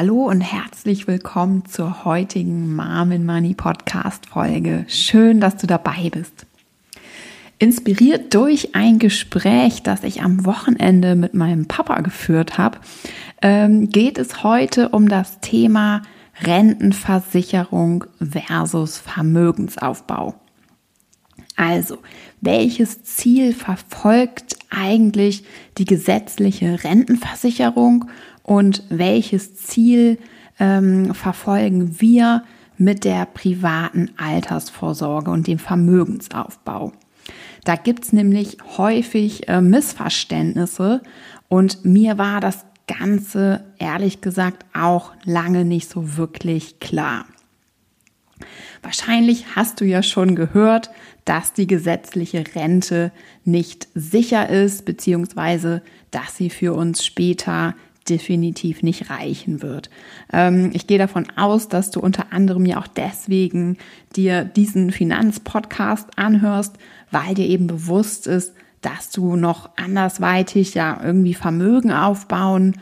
Hallo und herzlich willkommen zur heutigen Mom in Money Podcast Folge. Schön, dass du dabei bist. Inspiriert durch ein Gespräch, das ich am Wochenende mit meinem Papa geführt habe, ähm, geht es heute um das Thema Rentenversicherung versus Vermögensaufbau. Also, welches Ziel verfolgt eigentlich die gesetzliche Rentenversicherung und welches Ziel ähm, verfolgen wir mit der privaten Altersvorsorge und dem Vermögensaufbau. Da gibt's nämlich häufig äh, Missverständnisse und mir war das Ganze ehrlich gesagt auch lange nicht so wirklich klar. Wahrscheinlich hast du ja schon gehört, dass die gesetzliche Rente nicht sicher ist, beziehungsweise dass sie für uns später definitiv nicht reichen wird. Ähm, ich gehe davon aus, dass du unter anderem ja auch deswegen dir diesen Finanzpodcast anhörst, weil dir eben bewusst ist, dass du noch andersweitig ja irgendwie Vermögen aufbauen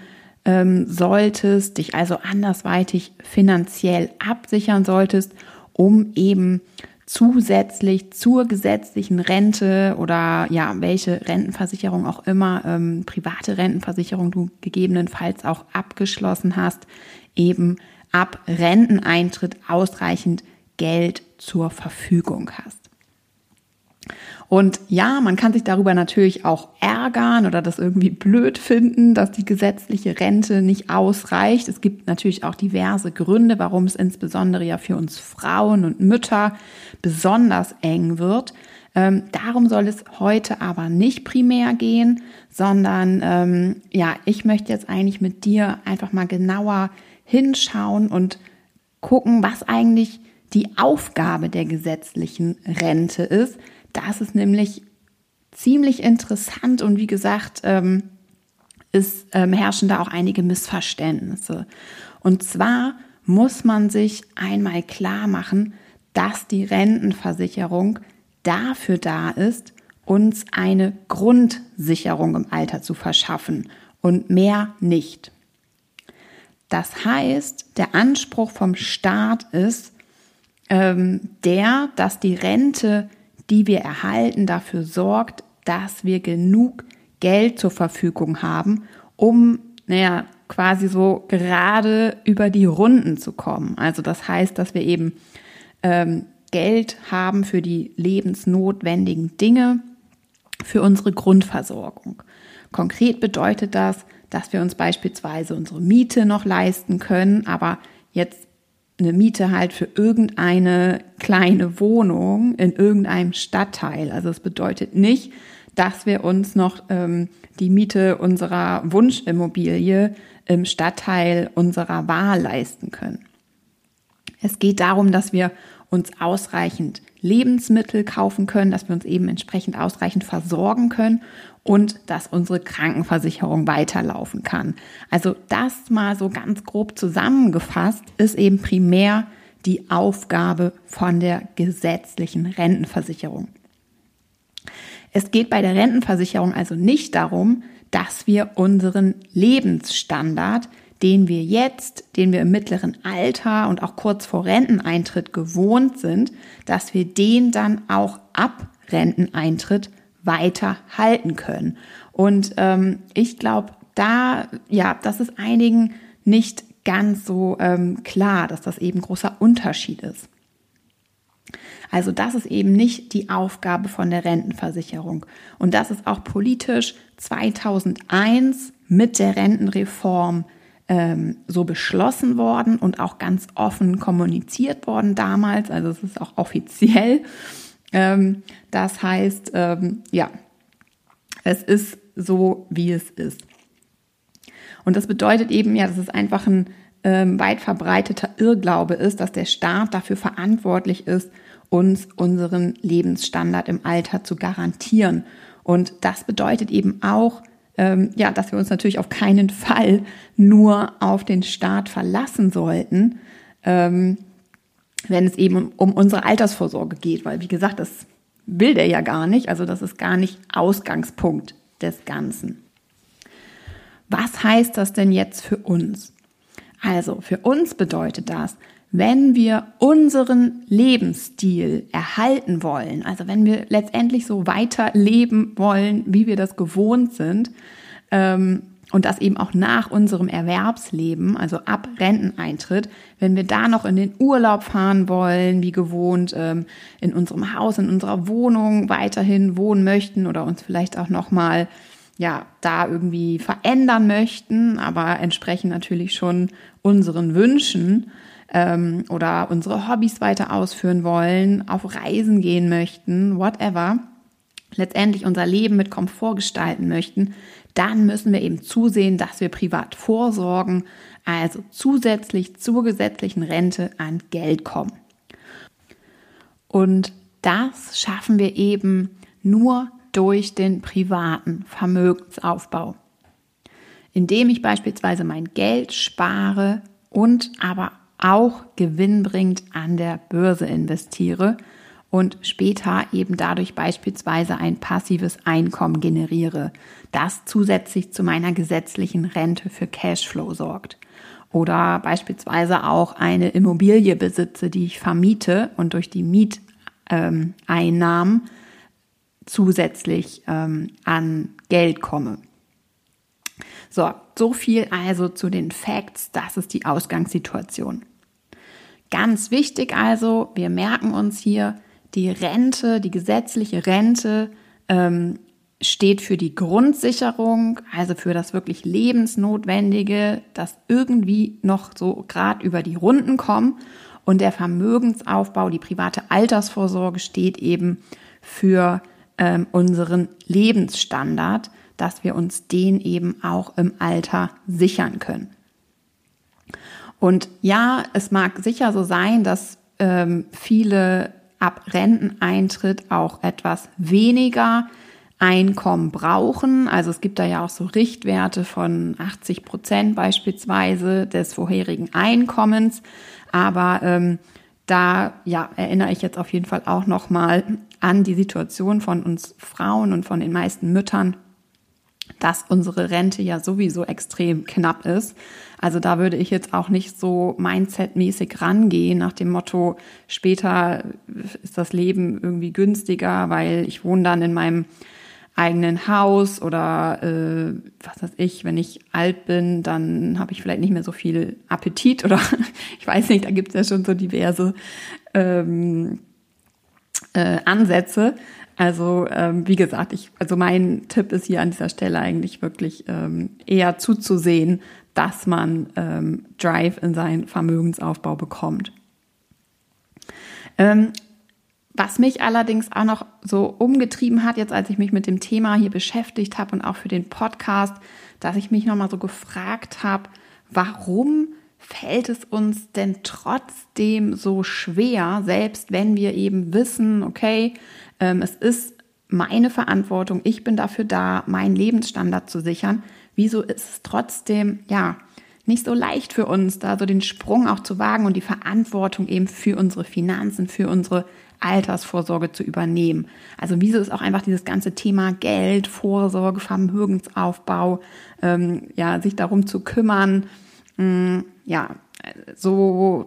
ähm, solltest, dich also andersweitig finanziell absichern solltest, um eben zusätzlich zur gesetzlichen Rente oder ja, welche Rentenversicherung auch immer, ähm, private Rentenversicherung du gegebenenfalls auch abgeschlossen hast, eben ab Renteneintritt ausreichend Geld zur Verfügung hast. Und ja, man kann sich darüber natürlich auch ärgern oder das irgendwie blöd finden, dass die gesetzliche Rente nicht ausreicht. Es gibt natürlich auch diverse Gründe, warum es insbesondere ja für uns Frauen und Mütter besonders eng wird. Ähm, darum soll es heute aber nicht primär gehen, sondern ähm, ja, ich möchte jetzt eigentlich mit dir einfach mal genauer hinschauen und gucken, was eigentlich die Aufgabe der gesetzlichen Rente ist das ist nämlich ziemlich interessant und wie gesagt, ähm, ist, ähm, herrschen da auch einige Missverständnisse. Und zwar muss man sich einmal klar machen, dass die Rentenversicherung dafür da ist, uns eine Grundsicherung im Alter zu verschaffen und mehr nicht. Das heißt, der Anspruch vom Staat ist ähm, der, dass die Rente die wir erhalten, dafür sorgt, dass wir genug Geld zur Verfügung haben, um, naja, quasi so gerade über die Runden zu kommen. Also das heißt, dass wir eben ähm, Geld haben für die lebensnotwendigen Dinge, für unsere Grundversorgung. Konkret bedeutet das, dass wir uns beispielsweise unsere Miete noch leisten können, aber jetzt eine Miete halt für irgendeine kleine Wohnung in irgendeinem Stadtteil. Also es bedeutet nicht, dass wir uns noch ähm, die Miete unserer Wunschimmobilie im Stadtteil unserer Wahl leisten können. Es geht darum, dass wir uns ausreichend Lebensmittel kaufen können, dass wir uns eben entsprechend ausreichend versorgen können und dass unsere Krankenversicherung weiterlaufen kann. Also das mal so ganz grob zusammengefasst ist eben primär die Aufgabe von der gesetzlichen Rentenversicherung. Es geht bei der Rentenversicherung also nicht darum, dass wir unseren Lebensstandard, den wir jetzt, den wir im mittleren Alter und auch kurz vor Renteneintritt gewohnt sind, dass wir den dann auch ab Renteneintritt weiter halten können. Und ähm, ich glaube, da, ja, das ist einigen nicht ganz so ähm, klar, dass das eben großer Unterschied ist. Also das ist eben nicht die Aufgabe von der Rentenversicherung. Und das ist auch politisch 2001 mit der Rentenreform ähm, so beschlossen worden und auch ganz offen kommuniziert worden damals. Also es ist auch offiziell. Ähm, das heißt, ähm, ja, es ist so, wie es ist. Und das bedeutet eben ja, dass es einfach ein ähm, weit verbreiteter Irrglaube ist, dass der Staat dafür verantwortlich ist, uns unseren Lebensstandard im Alter zu garantieren. Und das bedeutet eben auch, ähm, ja, dass wir uns natürlich auf keinen Fall nur auf den Staat verlassen sollten, ähm, wenn es eben um, unsere Altersvorsorge geht, weil wie gesagt, das will der ja gar nicht, also das ist gar nicht Ausgangspunkt des Ganzen. Was heißt das denn jetzt für uns? Also für uns bedeutet das, wenn wir unseren Lebensstil erhalten wollen, also wenn wir letztendlich so weiter leben wollen, wie wir das gewohnt sind, ähm, und das eben auch nach unserem Erwerbsleben, also ab Renteneintritt, wenn wir da noch in den Urlaub fahren wollen, wie gewohnt, ähm, in unserem Haus, in unserer Wohnung weiterhin wohnen möchten oder uns vielleicht auch nochmal ja, da irgendwie verändern möchten, aber entsprechend natürlich schon unseren Wünschen ähm, oder unsere Hobbys weiter ausführen wollen, auf Reisen gehen möchten, whatever, letztendlich unser Leben mit Komfort gestalten möchten, dann müssen wir eben zusehen, dass wir privat vorsorgen, also zusätzlich zur gesetzlichen Rente an Geld kommen. Und das schaffen wir eben nur durch den privaten Vermögensaufbau, indem ich beispielsweise mein Geld spare und aber auch gewinnbringend an der Börse investiere und später eben dadurch beispielsweise ein passives Einkommen generiere, das zusätzlich zu meiner gesetzlichen Rente für Cashflow sorgt. Oder beispielsweise auch eine Immobilie besitze, die ich vermiete und durch die Mieteinnahmen zusätzlich ähm, an Geld komme. So, so viel also zu den Facts. Das ist die Ausgangssituation. Ganz wichtig also, wir merken uns hier, die Rente, die gesetzliche Rente ähm, steht für die Grundsicherung, also für das wirklich Lebensnotwendige, das irgendwie noch so gerade über die Runden kommt. Und der Vermögensaufbau, die private Altersvorsorge steht eben für ähm, unseren Lebensstandard, dass wir uns den eben auch im Alter sichern können. Und ja, es mag sicher so sein, dass ähm, viele ab Renteneintritt auch etwas weniger Einkommen brauchen. Also es gibt da ja auch so Richtwerte von 80 Prozent beispielsweise des vorherigen Einkommens. Aber ähm, da ja, erinnere ich jetzt auf jeden Fall auch nochmal an die Situation von uns Frauen und von den meisten Müttern, dass unsere Rente ja sowieso extrem knapp ist. Also da würde ich jetzt auch nicht so mindsetmäßig rangehen nach dem Motto, später ist das Leben irgendwie günstiger, weil ich wohne dann in meinem eigenen Haus oder äh, was weiß ich, wenn ich alt bin, dann habe ich vielleicht nicht mehr so viel Appetit oder ich weiß nicht, da gibt es ja schon so diverse ähm, äh, Ansätze. Also ähm, wie gesagt, ich, also mein Tipp ist hier an dieser Stelle eigentlich wirklich ähm, eher zuzusehen, dass man ähm, Drive in seinen Vermögensaufbau bekommt. Ähm, was mich allerdings auch noch so umgetrieben hat, jetzt als ich mich mit dem Thema hier beschäftigt habe und auch für den Podcast, dass ich mich nochmal so gefragt habe, warum fällt es uns denn trotzdem so schwer, selbst wenn wir eben wissen, okay, es ist meine Verantwortung, ich bin dafür da, meinen Lebensstandard zu sichern. Wieso ist es trotzdem, ja, nicht so leicht für uns, da so den Sprung auch zu wagen und die Verantwortung eben für unsere Finanzen, für unsere Altersvorsorge zu übernehmen. Also wieso ist auch einfach dieses ganze Thema Geld, Vorsorge, Vermögensaufbau, ähm, ja, sich darum zu kümmern, mh, mm, ja, so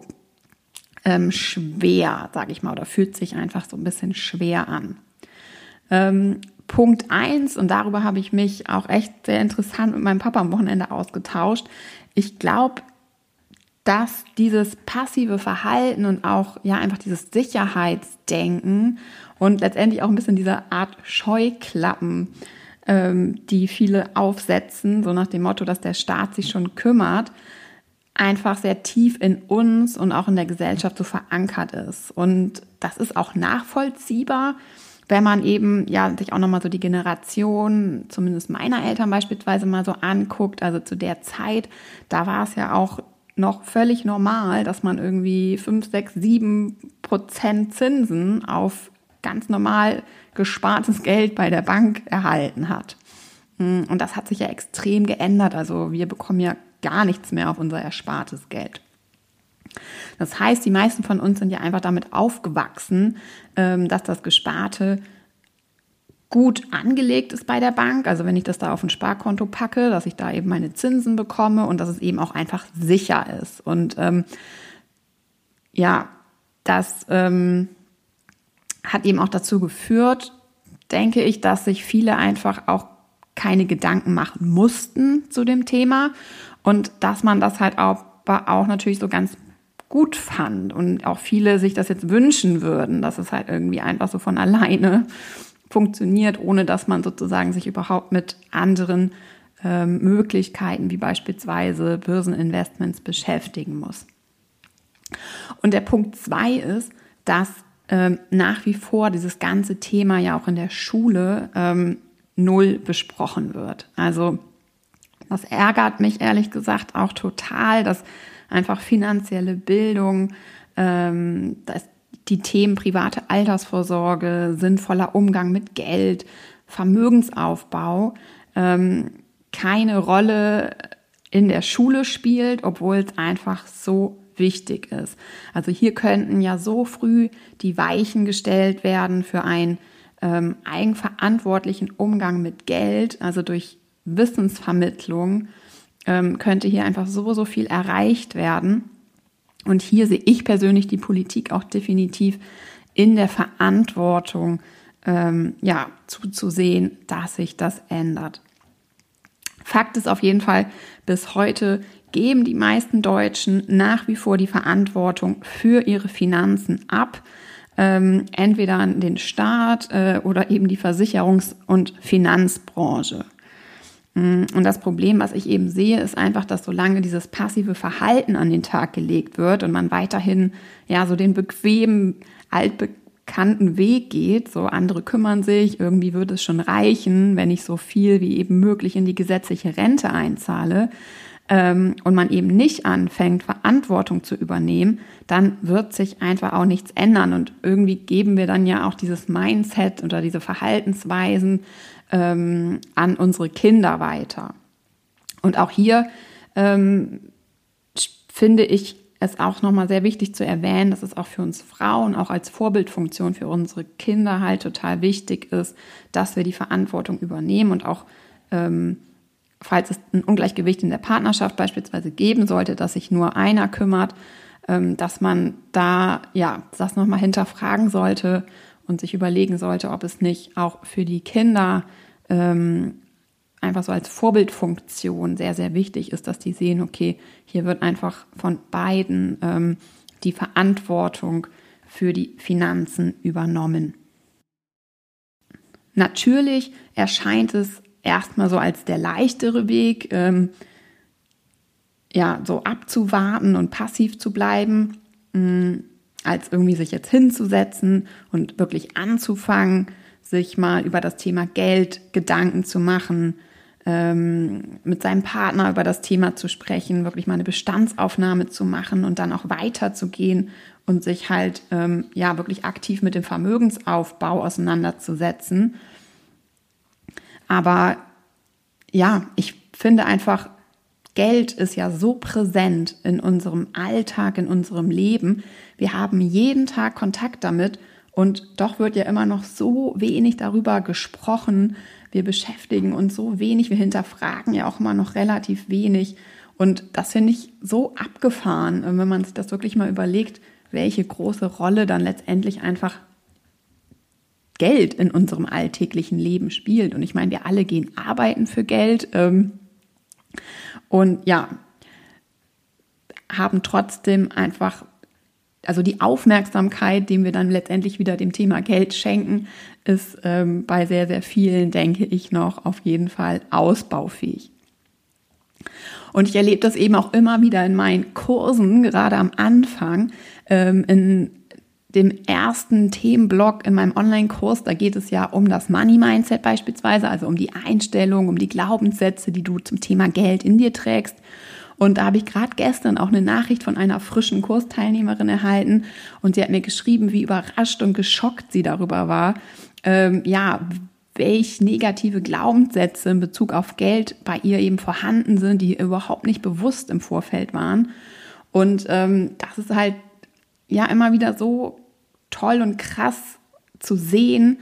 ähm, schwer, sage ich mal, oder fühlt sich einfach so ein bisschen schwer an. Ähm, Punkt eins und darüber habe ich mich auch echt sehr interessant mit meinem Papa am Wochenende ausgetauscht. Ich glaube, dass dieses passive Verhalten und auch ja einfach dieses Sicherheitsdenken und letztendlich auch ein bisschen diese Art Scheuklappen, ähm, die viele aufsetzen, so nach dem Motto, dass der Staat sich schon kümmert, einfach sehr tief in uns und auch in der Gesellschaft so verankert ist. Und das ist auch nachvollziehbar, wenn man eben ja sich auch nochmal so die Generation, zumindest meiner Eltern beispielsweise mal so anguckt, also zu der Zeit, da war es ja auch noch völlig normal, dass man irgendwie 5, 6, 7 Prozent Zinsen auf ganz normal gespartes Geld bei der Bank erhalten hat. Und das hat sich ja extrem geändert. Also wir bekommen ja gar nichts mehr auf unser erspartes Geld. Das heißt, die meisten von uns sind ja einfach damit aufgewachsen, ähm, dass das Gesparte gut angelegt ist bei der Bank, also wenn ich das da auf ein Sparkonto packe, dass ich da eben meine Zinsen bekomme und dass es eben auch einfach sicher ist. Und ähm, ja, das ähm, hat eben auch dazu geführt, denke ich, dass sich viele einfach auch keine Gedanken machen mussten zu dem Thema und dass man das halt auch, auch natürlich so ganz gut fand und auch viele sich das jetzt wünschen würden, dass es halt irgendwie einfach so von alleine funktioniert, ohne dass man sozusagen sich überhaupt mit anderen ähm, Möglichkeiten wie beispielsweise Börseninvestments beschäftigen muss. Und der Punkt zwei ist, dass ähm, nach wie vor dieses ganze Thema ja auch in der Schule ähm, null besprochen wird. Also das ärgert mich ehrlich gesagt auch total, dass einfach finanzielle Bildung, ähm, dass die Themen private Altersvorsorge, sinnvoller Umgang mit Geld, Vermögensaufbau ähm, keine Rolle in der Schule spielt, obwohl es einfach so wichtig ist. Also hier könnten ja so früh die Weichen gestellt werden für einen ähm, eigenverantwortlichen Umgang mit Geld, also durch Wissensvermittlung ähm, könnte hier einfach so, so viel erreicht werden. Und hier sehe ich persönlich die Politik auch definitiv in der Verantwortung, ähm, ja, zuzusehen, dass sich das ändert. Fakt ist auf jeden Fall, bis heute geben die meisten Deutschen nach wie vor die Verantwortung für ihre Finanzen ab. Ähm, entweder an den Staat äh, oder eben die Versicherungs- und Finanzbranche. Mm, und das Problem, was ich eben sehe, ist einfach, dass solange dieses passive Verhalten an den Tag gelegt wird und man weiterhin ja so den bequemen, altbekannten Weg geht, so andere kümmern sich, irgendwie würde es schon reichen, wenn ich so viel wie eben möglich in die gesetzliche Rente einzahle, ähm, und man eben nicht anfängt, Verantwortung zu übernehmen, dann wird sich einfach auch nichts ändern. Und irgendwie geben wir dann ja auch dieses Mindset oder diese Verhaltensweisen ähm, an unsere Kinder weiter. Und auch hier ähm, finde ich es auch nochmal sehr wichtig zu erwähnen, dass es auch für uns Frauen, auch als Vorbildfunktion für unsere Kinder halt total wichtig ist, dass wir die Verantwortung übernehmen und auch, ähm, falls es ein Ungleichgewicht in der Partnerschaft beispielsweise geben sollte, dass sich nur einer kümmert, ähm, dass man da ja das nochmal hinterfragen sollte und sich überlegen sollte, ob es nicht auch für die Kinder ähm, einfach so als Vorbildfunktion sehr, sehr wichtig ist, dass die sehen, okay, hier wird einfach von beiden ähm, die Verantwortung für die Finanzen übernommen. Natürlich erscheint es erstmal so als der leichtere Weg, ähm, ja, so abzuwarten und passiv zu bleiben, mm, als irgendwie sich jetzt hinzusetzen und wirklich anzufangen, sich mal über das Thema Geld Gedanken zu machen, ähm, mit seinem Partner über das Thema zu sprechen, wirklich mal eine Bestandsaufnahme zu machen und dann auch weiterzugehen und sich halt ähm, ja wirklich aktiv mit dem Vermögensaufbau auseinanderzusetzen. Aber ja, ich finde einfach, Geld ist ja so präsent in unserem Alltag, in unserem Leben. Wir haben jeden Tag Kontakt damit und doch wird ja immer noch so wenig darüber gesprochen. Wir beschäftigen uns so wenig, wir hinterfragen ja auch immer noch relativ wenig. Und das finde ich so abgefahren, wenn man sich das wirklich mal überlegt, welche große Rolle dann letztendlich einfach Geld in unserem alltäglichen Leben spielt. Und ich meine, wir alle gehen arbeiten für Geld. Ähm, und ja, haben trotzdem einfach also die Aufmerksamkeit, die wir dann letztendlich wieder dem Thema Geld schenken, ist ähm, bei sehr, sehr vielen, denke ich, noch auf jeden Fall ausbaufähig. Und ich erlebe das eben auch immer wieder in meinen Kursen, gerade am Anfang, ähm, in dem ersten Themenblock in meinem Online-Kurs, da geht es ja um das Money-Mindset beispielsweise, also um die Einstellung, um die Glaubenssätze, die du zum Thema Geld in dir trägst. Und da habe ich gerade gestern auch eine Nachricht von einer frischen Kursteilnehmerin erhalten und sie hat mir geschrieben, wie überrascht und geschockt sie darüber war, ähm, ja, welch negative Glaubenssätze in Bezug auf Geld bei ihr eben vorhanden sind, die überhaupt nicht bewusst im Vorfeld waren. Und ähm, das ist halt ja immer wieder so toll und krass zu sehen,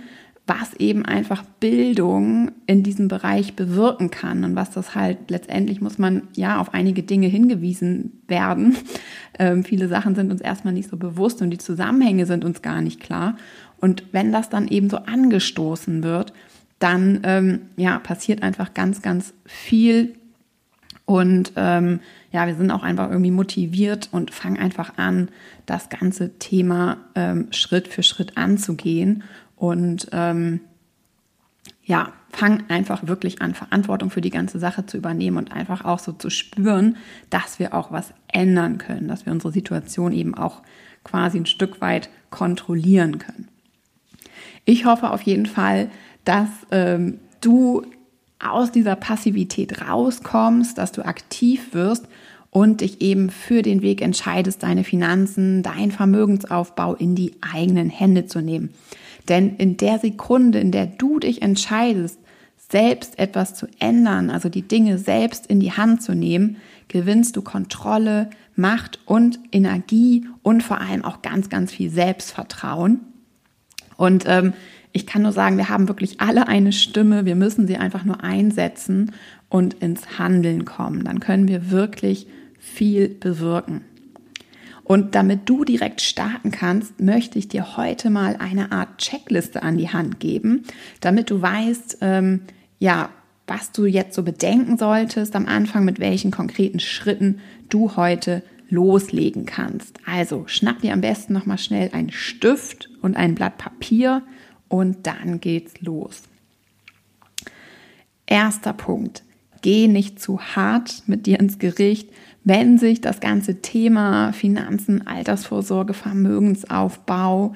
was eben einfach Bildung in diesem Bereich bewirken kann und was das halt letztendlich muss man ja auf einige Dinge hingewiesen werden. Ähm, viele Sachen sind uns erstmal nicht so bewusst und die Zusammenhänge sind uns gar nicht klar. Und wenn das dann eben so angestoßen wird, dann ähm, ja passiert einfach ganz, ganz viel und ähm, ja, wir sind auch einfach irgendwie motiviert und fangen einfach an, das ganze Thema ähm, Schritt für Schritt anzugehen. Und ähm, ja, fangen einfach wirklich an, Verantwortung für die ganze Sache zu übernehmen und einfach auch so zu spüren, dass wir auch was ändern können, dass wir unsere Situation eben auch quasi ein Stück weit kontrollieren können. Ich hoffe auf jeden Fall, dass ähm, du aus dieser Passivität rauskommst, dass du aktiv wirst und dich eben für den Weg entscheidest, deine Finanzen, deinen Vermögensaufbau in die eigenen Hände zu nehmen. Denn in der Sekunde, in der du dich entscheidest, selbst etwas zu ändern, also die Dinge selbst in die Hand zu nehmen, gewinnst du Kontrolle, Macht und Energie und vor allem auch ganz, ganz viel Selbstvertrauen. Und ähm, ich kann nur sagen, wir haben wirklich alle eine Stimme. Wir müssen sie einfach nur einsetzen und ins Handeln kommen. Dann können wir wirklich viel bewirken. Und damit du direkt starten kannst, möchte ich dir heute mal eine Art Checkliste an die Hand geben, damit du weißt, ähm, ja, was du jetzt so bedenken solltest am Anfang, mit welchen konkreten Schritten du heute loslegen kannst. Also schnapp dir am besten noch mal schnell einen Stift und ein Blatt Papier und dann geht's los. Erster Punkt. Geh nicht zu hart mit dir ins Gericht, wenn sich das ganze Thema Finanzen, Altersvorsorge, Vermögensaufbau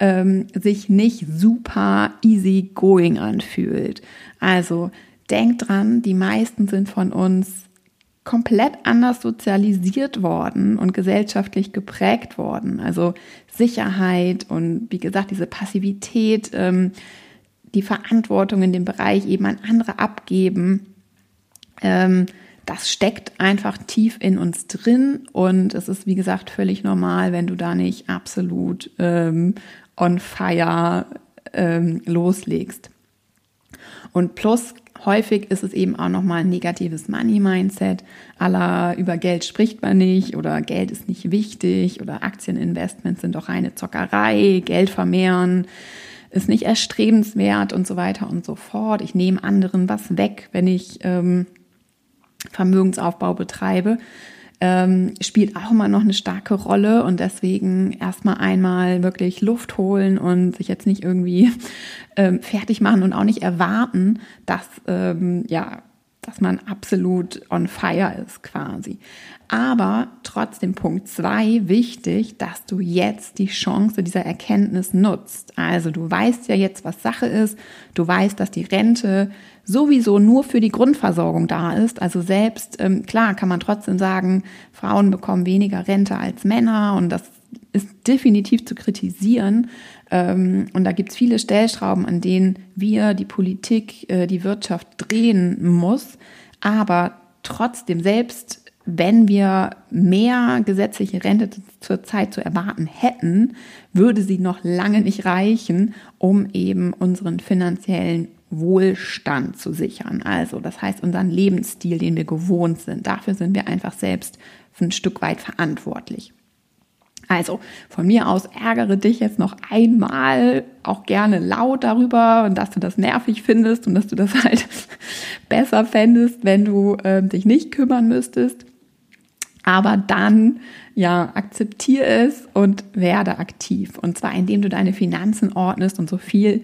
ähm, sich nicht super easy going anfühlt. Also denk dran, die meisten sind von uns komplett anders sozialisiert worden und gesellschaftlich geprägt worden. Also Sicherheit und wie gesagt, diese Passivität, ähm, die Verantwortung in dem Bereich eben an andere abgeben, ähm, das steckt einfach tief in uns drin und es ist, wie gesagt, völlig normal, wenn du da nicht absolut ähm, on fire ähm, loslegst. Und plus häufig ist es eben auch nochmal ein negatives Money-Mindset. Aller über Geld spricht man nicht oder Geld ist nicht wichtig oder Aktieninvestments sind doch reine Zockerei, Geld vermehren ist nicht erstrebenswert und so weiter und so fort. Ich nehme anderen was weg, wenn ich ähm, Vermögensaufbau betreibe ähm, spielt auch immer noch eine starke Rolle. Und deswegen erstmal einmal wirklich Luft holen und sich jetzt nicht irgendwie ähm, fertig machen und auch nicht erwarten, dass ähm, ja dass man absolut on fire ist quasi. Aber trotzdem Punkt zwei wichtig, dass du jetzt die Chance dieser Erkenntnis nutzt. Also du weißt ja jetzt, was Sache ist. Du weißt, dass die Rente sowieso nur für die Grundversorgung da ist. Also selbst, ähm, klar kann man trotzdem sagen, Frauen bekommen weniger Rente als Männer und das ist definitiv zu kritisieren. Ähm, und da gibt es viele Stellschrauben, an denen wir, die Politik, äh, die Wirtschaft drehen muss. Aber trotzdem, selbst wenn wir mehr gesetzliche Rente zurzeit zu erwarten hätten, würde sie noch lange nicht reichen, um eben unseren finanziellen Wohlstand zu sichern. Also das heißt unseren Lebensstil, den wir gewohnt sind. Dafür sind wir einfach selbst ein Stück weit verantwortlich. Also von mir aus ärgere dich jetzt noch einmal auch gerne laut darüber und dass du das nervig findest und dass du das halt besser fändest, wenn du äh, dich nicht kümmern müsstest. Aber dann, ja, akzeptiere es und werde aktiv. Und zwar indem du deine Finanzen ordnest und so viel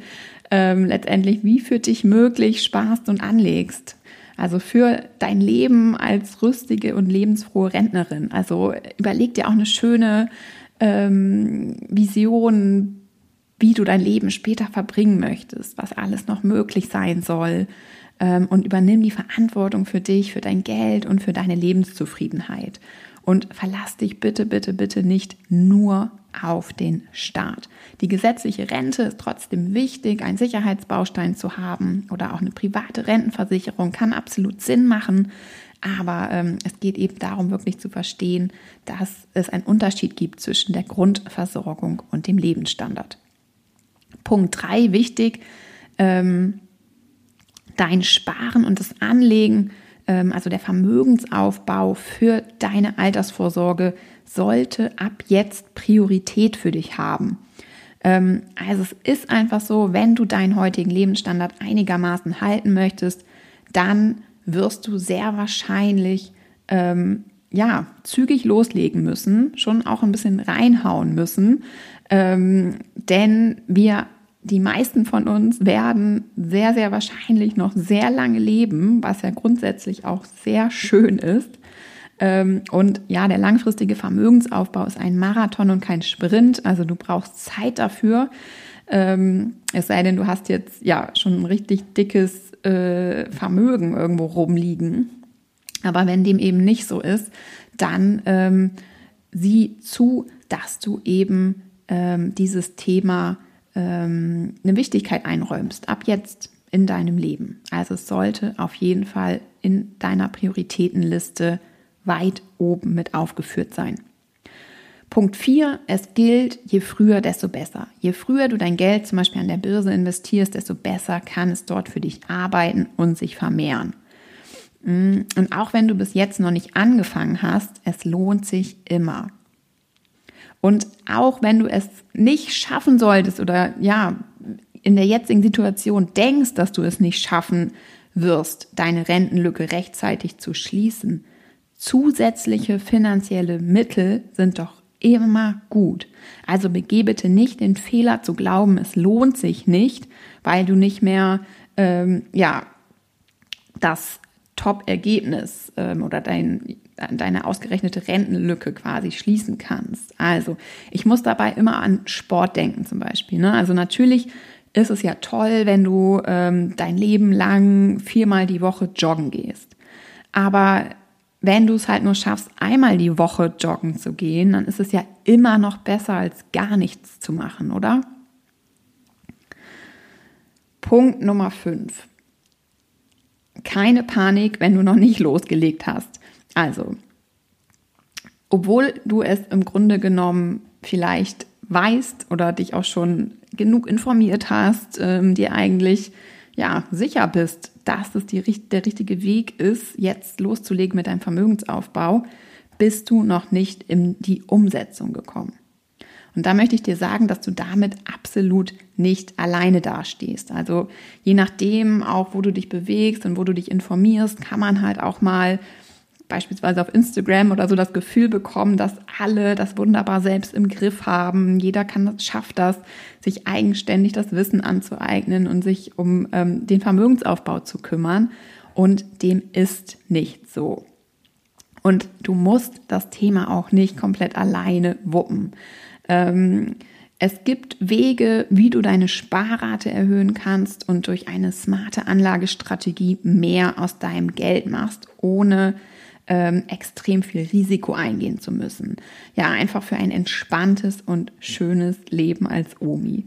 ähm, letztendlich wie für dich möglich sparst und anlegst. Also für dein Leben als rüstige und lebensfrohe Rentnerin. Also überleg dir auch eine schöne ähm, Vision, wie du dein Leben später verbringen möchtest, was alles noch möglich sein soll. Ähm, und übernimm die Verantwortung für dich, für dein Geld und für deine Lebenszufriedenheit. Und verlass dich bitte, bitte, bitte nicht nur auf den Staat. Die gesetzliche Rente ist trotzdem wichtig, einen Sicherheitsbaustein zu haben oder auch eine private Rentenversicherung kann absolut Sinn machen. Aber ähm, es geht eben darum, wirklich zu verstehen, dass es einen Unterschied gibt zwischen der Grundversorgung und dem Lebensstandard. Punkt drei wichtig, ähm, dein Sparen und das Anlegen, ähm, also der Vermögensaufbau für deine Altersvorsorge sollte ab jetzt Priorität für dich haben. Ähm, also es ist einfach so, wenn du deinen heutigen Lebensstandard einigermaßen halten möchtest, dann wirst du sehr wahrscheinlich ähm, ja zügig loslegen müssen, schon auch ein bisschen reinhauen müssen, ähm, denn wir die meisten von uns werden sehr, sehr wahrscheinlich noch sehr lange leben, was ja grundsätzlich auch sehr schön ist. Ähm, und ja, der langfristige Vermögensaufbau ist ein Marathon und kein Sprint. Also du brauchst Zeit dafür. Ähm, es sei denn, du hast jetzt ja schon ein richtig dickes äh, Vermögen irgendwo rumliegen. Aber wenn dem eben nicht so ist, dann ähm, sieh zu, dass du eben ähm, dieses Thema ähm, eine Wichtigkeit einräumst, ab jetzt in deinem Leben. Also es sollte auf jeden Fall in deiner Prioritätenliste weit oben mit aufgeführt sein. Punkt 4, es gilt, je früher, desto besser. Je früher du dein Geld zum Beispiel an der Börse investierst, desto besser kann es dort für dich arbeiten und sich vermehren. Mm, und auch wenn du bis jetzt noch nicht angefangen hast, es lohnt sich immer. Und auch wenn du es nicht schaffen solltest oder ja, in der jetzigen Situation denkst, dass du es nicht schaffen wirst, deine Rentenlücke rechtzeitig zu schließen, zusätzliche finanzielle Mittel sind doch immer gut. Also begeh bitte nicht den Fehler zu glauben, es lohnt sich nicht, weil du nicht mehr ähm, ja das Top-Ergebnis ähm, oder dein, deine ausgerechnete Rentenlücke quasi schließen kannst. Also ich muss dabei immer an Sport denken zum Beispiel. Ne? Also natürlich ist es ja toll, wenn du ähm, dein Leben lang viermal die Woche joggen gehst. Aber wenn du es halt nur schaffst, einmal die Woche joggen zu gehen, dann ist es ja immer noch besser, als gar nichts zu machen, oder? Punkt Nummer 5 keine Panik, wenn du noch nicht losgelegt hast. Also, obwohl du es im Grunde genommen vielleicht weißt oder dich auch schon genug informiert hast, ähm, dir eigentlich ja sicher bist, dass es die, der richtige Weg ist, jetzt loszulegen mit deinem Vermögensaufbau, bist du noch nicht in die Umsetzung gekommen. Und da möchte ich dir sagen, dass du damit absolut nicht alleine dastehst. Also je nachdem auch, wo du dich bewegst und wo du dich informierst, kann man halt auch mal beispielsweise auf Instagram oder so das Gefühl bekommen, dass alle das wunderbar selbst im Griff haben. Jeder kann das, schafft das, sich eigenständig das Wissen anzueignen und sich um ähm, den Vermögensaufbau zu kümmern. Und dem ist nicht so. Und du musst das Thema auch nicht komplett alleine wuppen. Ähm, es gibt Wege, wie du deine Sparrate erhöhen kannst und durch eine smarte Anlagestrategie mehr aus deinem Geld machst, ohne ähm, extrem viel Risiko eingehen zu müssen. Ja, einfach für ein entspanntes und schönes Leben als Omi.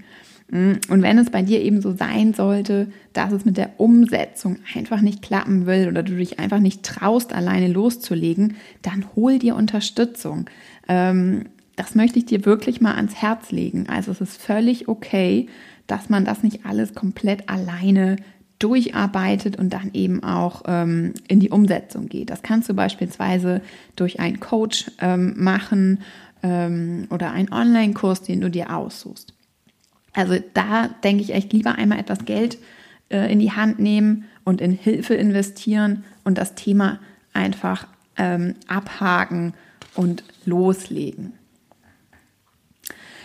Mm, und wenn es bei dir eben so sein sollte, dass es mit der Umsetzung einfach nicht klappen will oder du dich einfach nicht traust, alleine loszulegen, dann hol dir Unterstützung. Ähm, das möchte ich dir wirklich mal ans Herz legen. Also es ist völlig okay, dass man das nicht alles komplett alleine durcharbeitet und dann eben auch ähm, in die Umsetzung geht. Das kannst du beispielsweise durch einen Coach ähm, machen ähm, oder einen Online-Kurs, den du dir aussuchst. Also da denke ich echt lieber einmal etwas Geld äh, in die Hand nehmen und in Hilfe investieren und das Thema einfach ähm, abhaken und loslegen.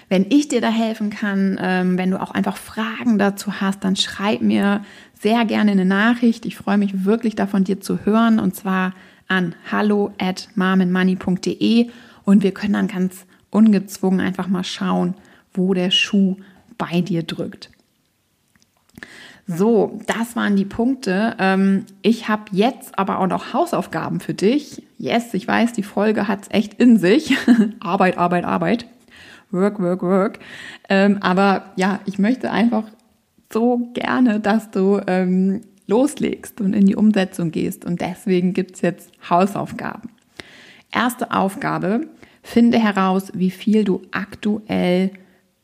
Wenn ich dir da helfen kann, ähm, wenn du auch einfach Fragen dazu hast, dann schreib mir sehr gerne eine Nachricht. Ich freue mich wirklich davon, dir zu hören und zwar an hallo at marmenmoney.de und wir können dann ganz ungezwungen einfach mal schauen, wo der Schuh bei dir drückt. So, das waren die Punkte. Ähm, ich habe jetzt aber auch noch Hausaufgaben für dich. Yes, ich weiß, die Folge hat es echt in sich. Arbeit, Arbeit, Arbeit. Work, Work, Work. Ähm, aber ja, ich möchte einfach so gerne, dass du ähm, loslegst und in die Umsetzung gehst. Und deswegen gibt's jetzt Hausaufgaben. Erste Aufgabe, finde heraus, wie viel du aktuell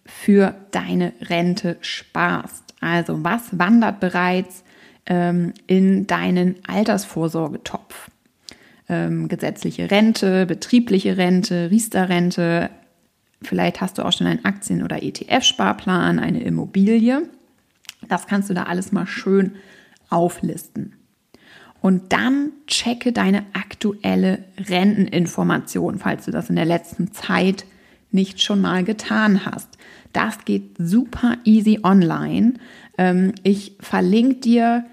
für deine Rente sparst. Also was wandert bereits ähm, in deinen Altersvorsorgetopf? Ähm, gesetzliche Rente, betriebliche Rente, Riester-Rente. Vielleicht hast du auch schon einen Aktien- oder ETF-Sparplan, eine Immobilie. Das kannst du da alles mal schön auflisten. Und dann checke deine aktuelle Renteninformation, falls du das in der letzten Zeit nicht schon mal getan hast. Das geht super easy online. Ähm, ich verlinke dir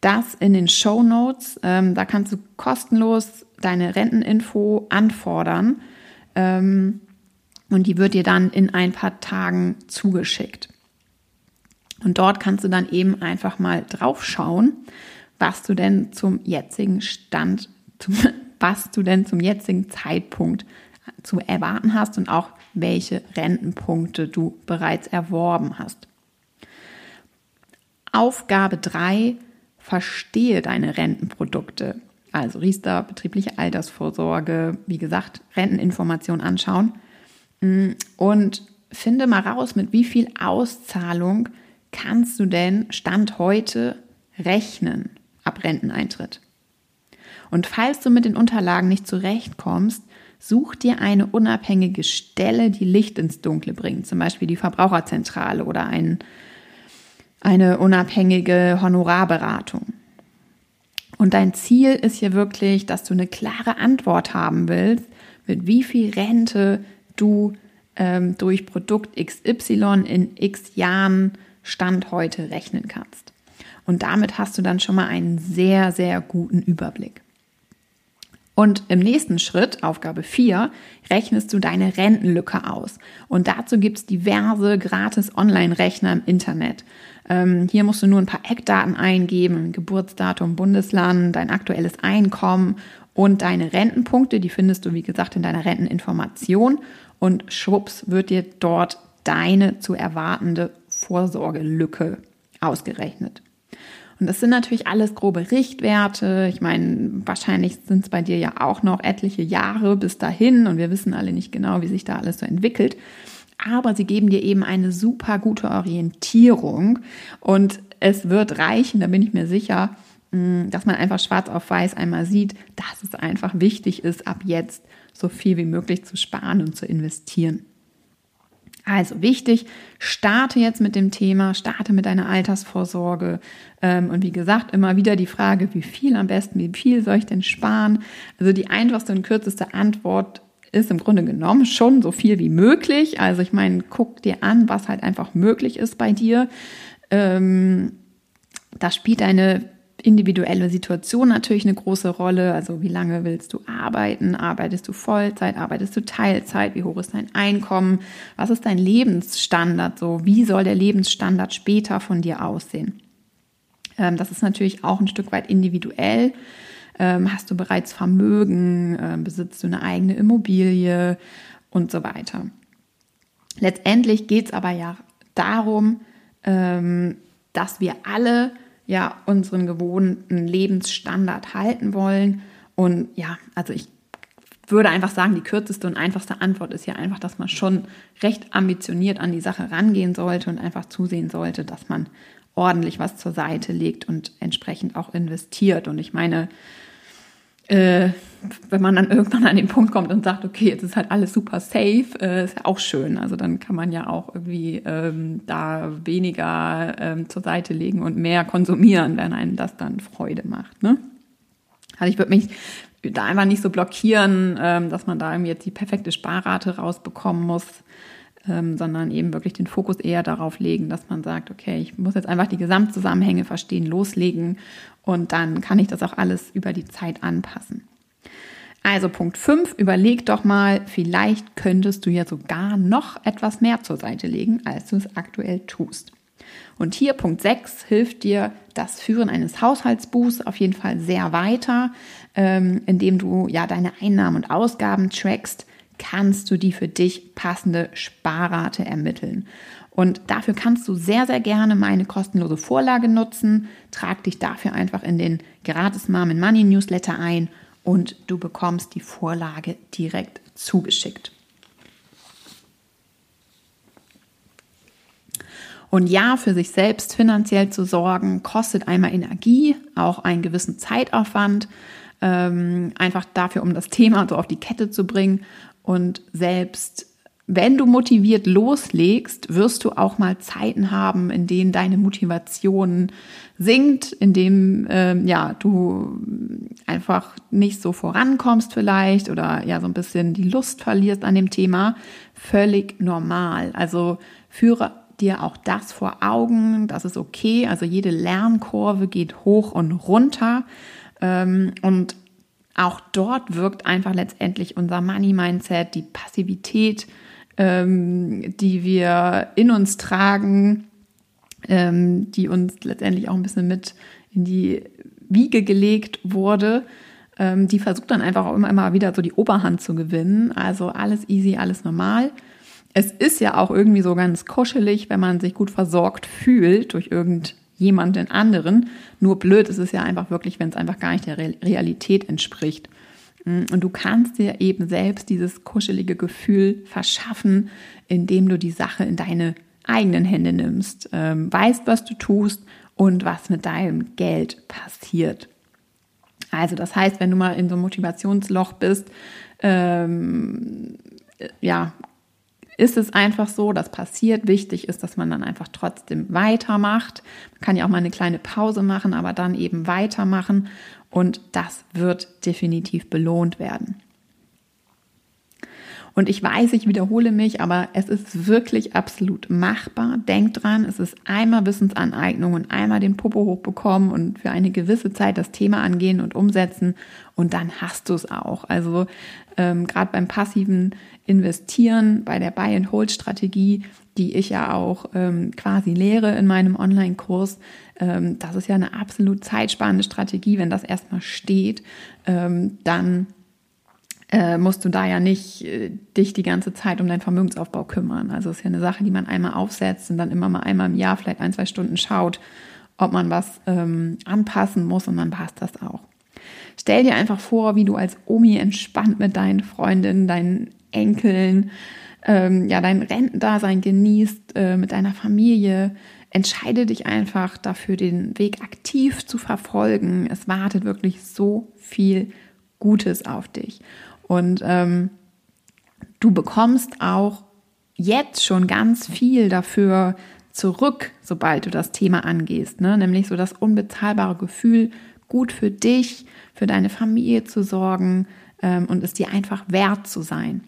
das in den Show Notes. Ähm, da kannst du kostenlos deine Renteninfo anfordern. Ähm, und die wird dir dann in ein paar Tagen zugeschickt. Und dort kannst du dann eben einfach mal drauf schauen, was du denn zum jetzigen Stand, zum, was du denn zum jetzigen Zeitpunkt zu erwarten hast und auch welche Rentenpunkte du bereits erworben hast. Aufgabe 3, verstehe deine Rentenprodukte. Also Riester, betriebliche Altersvorsorge, wie gesagt, Renteninformation anschauen mm, und finde mal raus, mit wie viel Auszahlung kannst du denn Stand heute rechnen ab Renteneintritt? Und falls du mit den Unterlagen nicht zurechtkommst, such dir eine unabhängige Stelle, die Licht ins Dunkle bringt, zum Beispiel die Verbraucherzentrale oder ein, eine unabhängige Honorarberatung. Und dein Ziel ist hier wirklich, dass du eine klare Antwort haben willst, mit wie viel Rente du ähm, durch Produkt XY in x Jahren Stand heute rechnen kannst. Und damit hast du dann schon mal einen sehr, sehr guten Überblick. Und im nächsten Schritt, Aufgabe 4, rechnest du deine Rentenlücke aus. Und dazu gibt es diverse gratis Online-Rechner im Internet. Ähm, hier musst du nur ein paar Eckdaten eingeben, Geburtsdatum, Bundesland, dein aktuelles Einkommen und deine Rentenpunkte. Die findest du, wie gesagt, in deiner Renteninformation. Und schwupps wird dir dort deine zu erwartende Vorsorgelücke ausgerechnet. Und das sind natürlich alles grobe Richtwerte. Ich meine, wahrscheinlich sind es bei dir ja auch noch etliche Jahre bis dahin und wir wissen alle nicht genau, wie sich da alles so entwickelt. Aber sie geben dir eben eine super gute Orientierung und es wird reichen, da bin ich mir sicher, mm, dass man einfach schwarz auf weiß einmal sieht, dass es einfach wichtig ist, ab jetzt so viel wie möglich zu sparen und zu investieren. Also wichtig, starte jetzt mit dem Thema, starte mit deiner Altersvorsorge. Ähm, und wie gesagt, immer wieder die Frage, wie viel am besten, wie viel soll ich denn sparen? Also die einfachste und kürzeste Antwort ist im Grunde genommen schon so viel wie möglich. Also ich meine, guck dir an, was halt einfach möglich ist bei dir. Ähm, da spielt deine individuelle Situation natürlich eine große Rolle. Also wie lange willst du arbeiten? Arbeitest du Vollzeit? Arbeitest du Teilzeit? Wie hoch ist dein Einkommen? Was ist dein Lebensstandard? So, wie soll der Lebensstandard später von dir aussehen? Ähm, das ist natürlich auch ein Stück weit individuell. Ähm, hast du bereits Vermögen? Ähm, besitzt du eine eigene Immobilie? Und so weiter. Letztendlich geht es aber ja darum, dass wir alle ja unseren gewohnten Lebensstandard halten wollen. Und ja, also ich würde einfach sagen, die kürzeste und einfachste Antwort ist ja einfach, dass man schon recht ambitioniert an die Sache rangehen sollte und einfach zusehen sollte, dass man ordentlich was zur Seite legt und entsprechend auch investiert. Und ich meine, äh, wenn man dann irgendwann an den Punkt kommt und sagt, okay, jetzt ist halt alles super safe, äh, ist ja auch schön. Also dann kann man ja auch irgendwie ähm, da weniger ähm, zur Seite legen und mehr konsumieren, wenn einem das dann Freude macht. Ne? Also ich würde mich da einfach nicht so blockieren, ähm, dass man da irgendwie jetzt die perfekte Sparrate rausbekommen muss, ähm, sondern eben wirklich den Fokus eher darauf legen, dass man sagt, okay, ich muss jetzt einfach die Gesamtzusammenhänge verstehen, loslegen und dann kann ich das auch alles über die Zeit anpassen. Also Punkt 5, überleg doch mal, vielleicht könntest du ja sogar noch etwas mehr zur Seite legen, als du es aktuell tust. Und hier Punkt 6 hilft dir das Führen eines Haushaltsbuchs auf jeden Fall sehr weiter, ähm, indem du ja deine Einnahmen und Ausgaben trackst, kannst du die für dich passende Sparrate ermitteln. Und dafür kannst du sehr, sehr gerne meine kostenlose Vorlage nutzen. Trag dich dafür einfach in den Gratis Mom Money Newsletter ein und du bekommst die Vorlage direkt zugeschickt. Und ja, für sich selbst finanziell zu sorgen, kostet einmal Energie, auch einen gewissen Zeitaufwand, ähm, einfach dafür, um das Thema so auf die Kette zu bringen. Und selbst wenn du motiviert loslegst, wirst du auch mal Zeiten haben, in denen deine Motivation sinkt, in dem ähm, ja du einfach nicht so vorankommst vielleicht oder ja so ein bisschen die Lust verlierst an dem Thema. Völlig normal. Also führe dir auch das vor Augen, das ist okay. Also jede Lernkurve geht hoch und runter. Ähm, und auch dort wirkt einfach letztendlich unser Money-Mindset, die Passivität, ähm, die wir in uns tragen, ähm, die uns letztendlich auch ein bisschen mit in die Wiege gelegt wurde, ähm, die versucht dann einfach auch immer, immer wieder so die Oberhand zu gewinnen. Also alles easy, alles normal. Es ist ja auch irgendwie so ganz kuschelig, wenn man sich gut versorgt fühlt durch irgendjemanden anderen. Nur blöd ist es ja einfach wirklich, wenn es einfach gar nicht der Realität entspricht. Mm, und du kannst dir eben selbst dieses kuschelige Gefühl verschaffen, indem du die Sache in deine eigenen Hände nimmst, ähm, weißt, was du tust und was mit deinem Geld passiert. Also das heißt, wenn du mal in so einem Motivationsloch bist, ähm, ja, ist es einfach so, das passiert. Wichtig ist, dass man dann einfach trotzdem weitermacht. Man kann ja auch mal eine kleine Pause machen, aber dann eben weitermachen und das wird definitiv belohnt werden. Und ich weiß, ich wiederhole mich, aber es ist wirklich absolut machbar. Denk dran, es ist einmal Wissensaneignung und einmal den Popo hochbekommen und für eine gewisse Zeit das Thema angehen und umsetzen und dann hast du es auch. Also ähm, gerade beim passiven Investieren, bei der Buy-and-Hold-Strategie, die ich ja auch ähm, quasi lehre in meinem Online-Kurs, ähm, das ist ja eine absolut zeitsparende Strategie. Wenn das erstmal steht, ähm, dann äh, musst du da ja nicht äh, dich die ganze Zeit um deinen Vermögensaufbau kümmern. Also es ist ja eine Sache, die man einmal aufsetzt und dann immer mal einmal im Jahr vielleicht ein, zwei Stunden schaut, ob man was ähm, anpassen muss und dann passt das auch. Stell dir einfach vor, wie du als Omi entspannt mit deinen Freundinnen, deinen Enkeln, ähm, ja, dein Rentendasein genießt, äh, mit deiner Familie. Entscheide dich einfach dafür, den Weg aktiv zu verfolgen. Es wartet wirklich so viel Gutes auf dich. Und ähm, du bekommst auch jetzt schon ganz viel dafür zurück, sobald du das Thema angehst. Ne? Nämlich so das unbezahlbare Gefühl, gut für dich, für deine Familie zu sorgen ähm, und es dir einfach wert zu sein.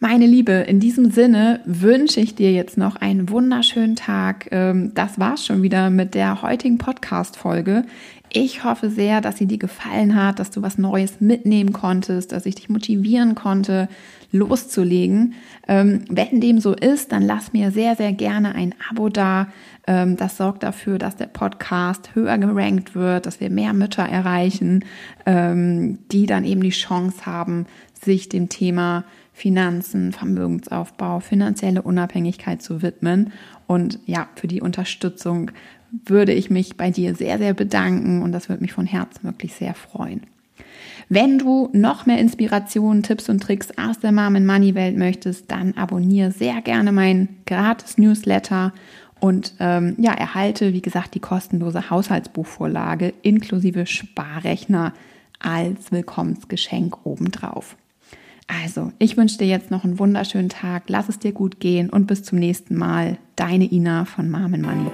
Meine Liebe, in diesem Sinne wünsche ich dir jetzt noch einen wunderschönen Tag. Ähm, das war's schon wieder mit der heutigen Podcast-Folge. Ich hoffe sehr, dass sie dir gefallen hat, dass du was Neues mitnehmen konntest, dass ich dich motivieren konnte, loszulegen. Ähm, wenn dem so ist, dann lass mir sehr, sehr gerne ein Abo da. Ähm, das sorgt dafür, dass der Podcast höher gerankt wird, dass wir mehr Mütter erreichen, die dann eben die Chance haben, sich dem Thema Finanzen, Vermögensaufbau, finanzielle Unabhängigkeit zu widmen. Und ja, für die Unterstützung würde ich mich bei dir sehr, sehr bedanken und das würde mich von Herzen wirklich sehr freuen. Wenn du noch mehr Inspirationen, Tipps und Tricks aus der Mom in Money Welt möchtest, dann abonniere sehr gerne mein gratis Newsletter und ähm, ja, erhalte, wie gesagt, die kostenlose Haushaltsbuchvorlage inklusive Sparrechner als Willkommensgeschenk obendrauf. Also, ich wünsche dir jetzt noch einen wunderschönen Tag, lass es dir gut gehen und bis zum nächsten Mal. Deine Ina von Mom Money.